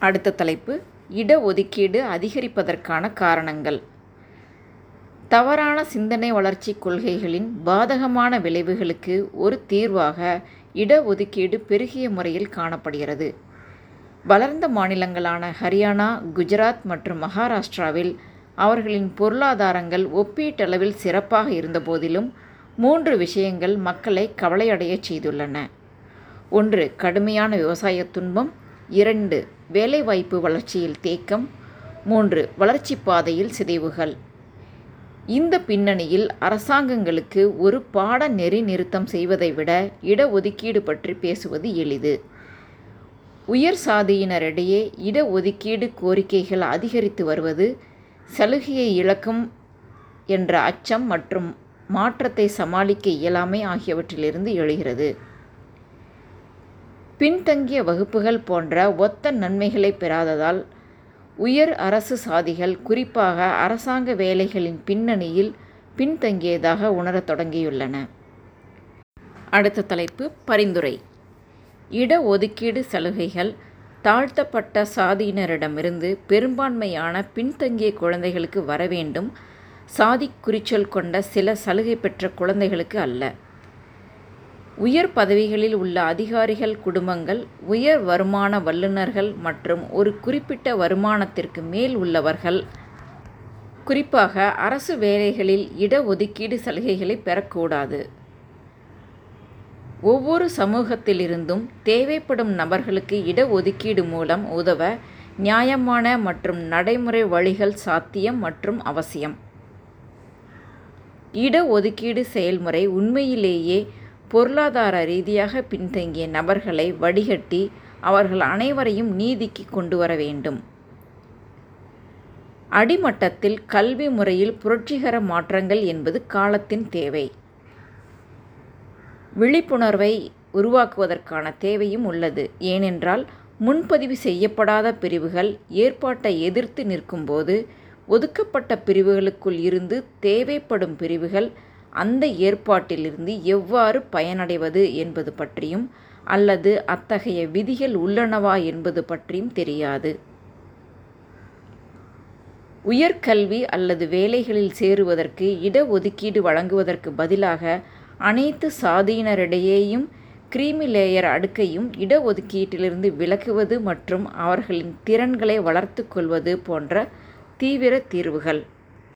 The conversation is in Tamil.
அடுத்த தலைப்பு இடஒதுக்கீடு அதிகரிப்பதற்கான காரணங்கள். தவறான சிந்தனை வளர்ச்சி கொள்கைகளின் பாதகமான விளைவுகளுக்கு ஒரு தீர்வாக இடஒதுக்கீடு பெருகிய முறையில் காணப்படுகிறது. வளர்ந்த மாநிலங்களான ஹரியானா குஜராத் மற்றும் மகாராஷ்டிராவில் அவர்களின் பொருளாதாரங்கள் ஒப்பீட்டளவில் சிறப்பாக இருந்தபோதிலும் மூன்று விஷயங்கள் மக்களை கவலையடையச் செய்துள்ளன. ஒன்று கடுமையான விவசாய துன்பம். இரண்டு வேலைவாய்ப்பு வளர்ச்சியில் தேக்கம். மூன்று வளர்ச்சி பாதையில் சிதைவுகள். இந்த பின்னணியில் அரசாங்கங்களுக்கு ஒரு பாட நெறி நிறுத்தம் செய்வதை விட இடஒதுக்கீடு பற்றி பேசுவது எளிது. உயர் சாதியினரிடையே இடஒதுக்கீடு கோரிக்கைகள் அதிகரித்து வருவது சலுகையை இழக்கும் என்ற அச்சம் மற்றும் மாற்றத்தை சமாளிக்க இயலாமை ஆகியவற்றிலிருந்து எழுகிறது. பின்தங்கிய வகுப்புகள் போன்ற ஒத்த நன்மைகளை பெறாததால் உயர் அரசு சாதிகள் குறிப்பாக அரசாங்க வேலைகளின் பின்னணியில் பின்தங்கியதாக உணரத் தொடங்கியுள்ளன. அடுத்த தலைப்பு பரிந்துரை. இட ஒதுக்கீடு சலுகைகள் தாழ்த்தப்பட்ட சாதியினரிடமிருந்து பெரும்பான்மையான பின்தங்கிய குழந்தைகளுக்கு வர வேண்டும் சாதி குறிச்சொல் கொண்ட சில சலுகை பெற்ற குழந்தைகளுக்கு அல்ல. உயர் பதவிகளில் உள்ள அதிகாரிகள் குடும்பங்கள் உயர் வருமான வல்லுநர்கள் மற்றும் ஒரு குறிப்பிட்ட வருமானத்திற்கு மேல் உள்ளவர்கள். குறிப்பாக அரசு வேலைகளில் இடஒதுக்கீடு சலுகைகளை பெறக்கூடாது. ஒவ்வொரு சமூகத்திலிருந்தும் தேவைப்படும் நபர்களுக்கு இடஒதுக்கீடு மூலம் உதவ நியாயமான மற்றும் நடைமுறை வழிகள் சாத்தியம் மற்றும் அவசியம். இடஒதுக்கீடு செயல்முறை உண்மையிலேயே பொருளாதார ரீதியாக பின்தங்கிய நபர்களை வடிகட்டி அவர்கள் அனைவரையும் நீதிக்கு கொண்டு வர வேண்டும். அடிமட்டத்தில் கல்வி முறையில் புரட்சிகர மாற்றங்கள் என்பது காலத்தின் தேவை. விழிப்புணர்வை உருவாக்குவதற்கான தேவையும் உள்ளது. ஏனென்றால் முன்பதிவு செய்யப்படாத பிரிவுகள் ஏற்பாட்டை எதிர்த்து நிற்கும்போது ஒதுக்கப்பட்ட பிரிவுகளுக்குள் இருந்து தேவைப்படும் பிரிவுகள் அந்த ஏற்பாட்டிலிருந்து எவ்வாறு பயனடைவது என்பது பற்றியும் அல்லது அத்தகைய விதிகள் உள்ளனவா என்பது பற்றியும் தெரியாது. உயர்கல்வி அல்லது வேலைகளில் சேருவதற்கு இடஒதுக்கீடு வழங்குவதற்கு பதிலாக அனைத்து சாதியினரிடையேயும் கிரீமி லேயர் அடுக்கையும் இடஒதுக்கீட்டிலிருந்து விலக்குவது மற்றும் அவர்களின் திறன்களை வளர்த்து கொள்வது போன்ற தீவிர தீர்வுகள்.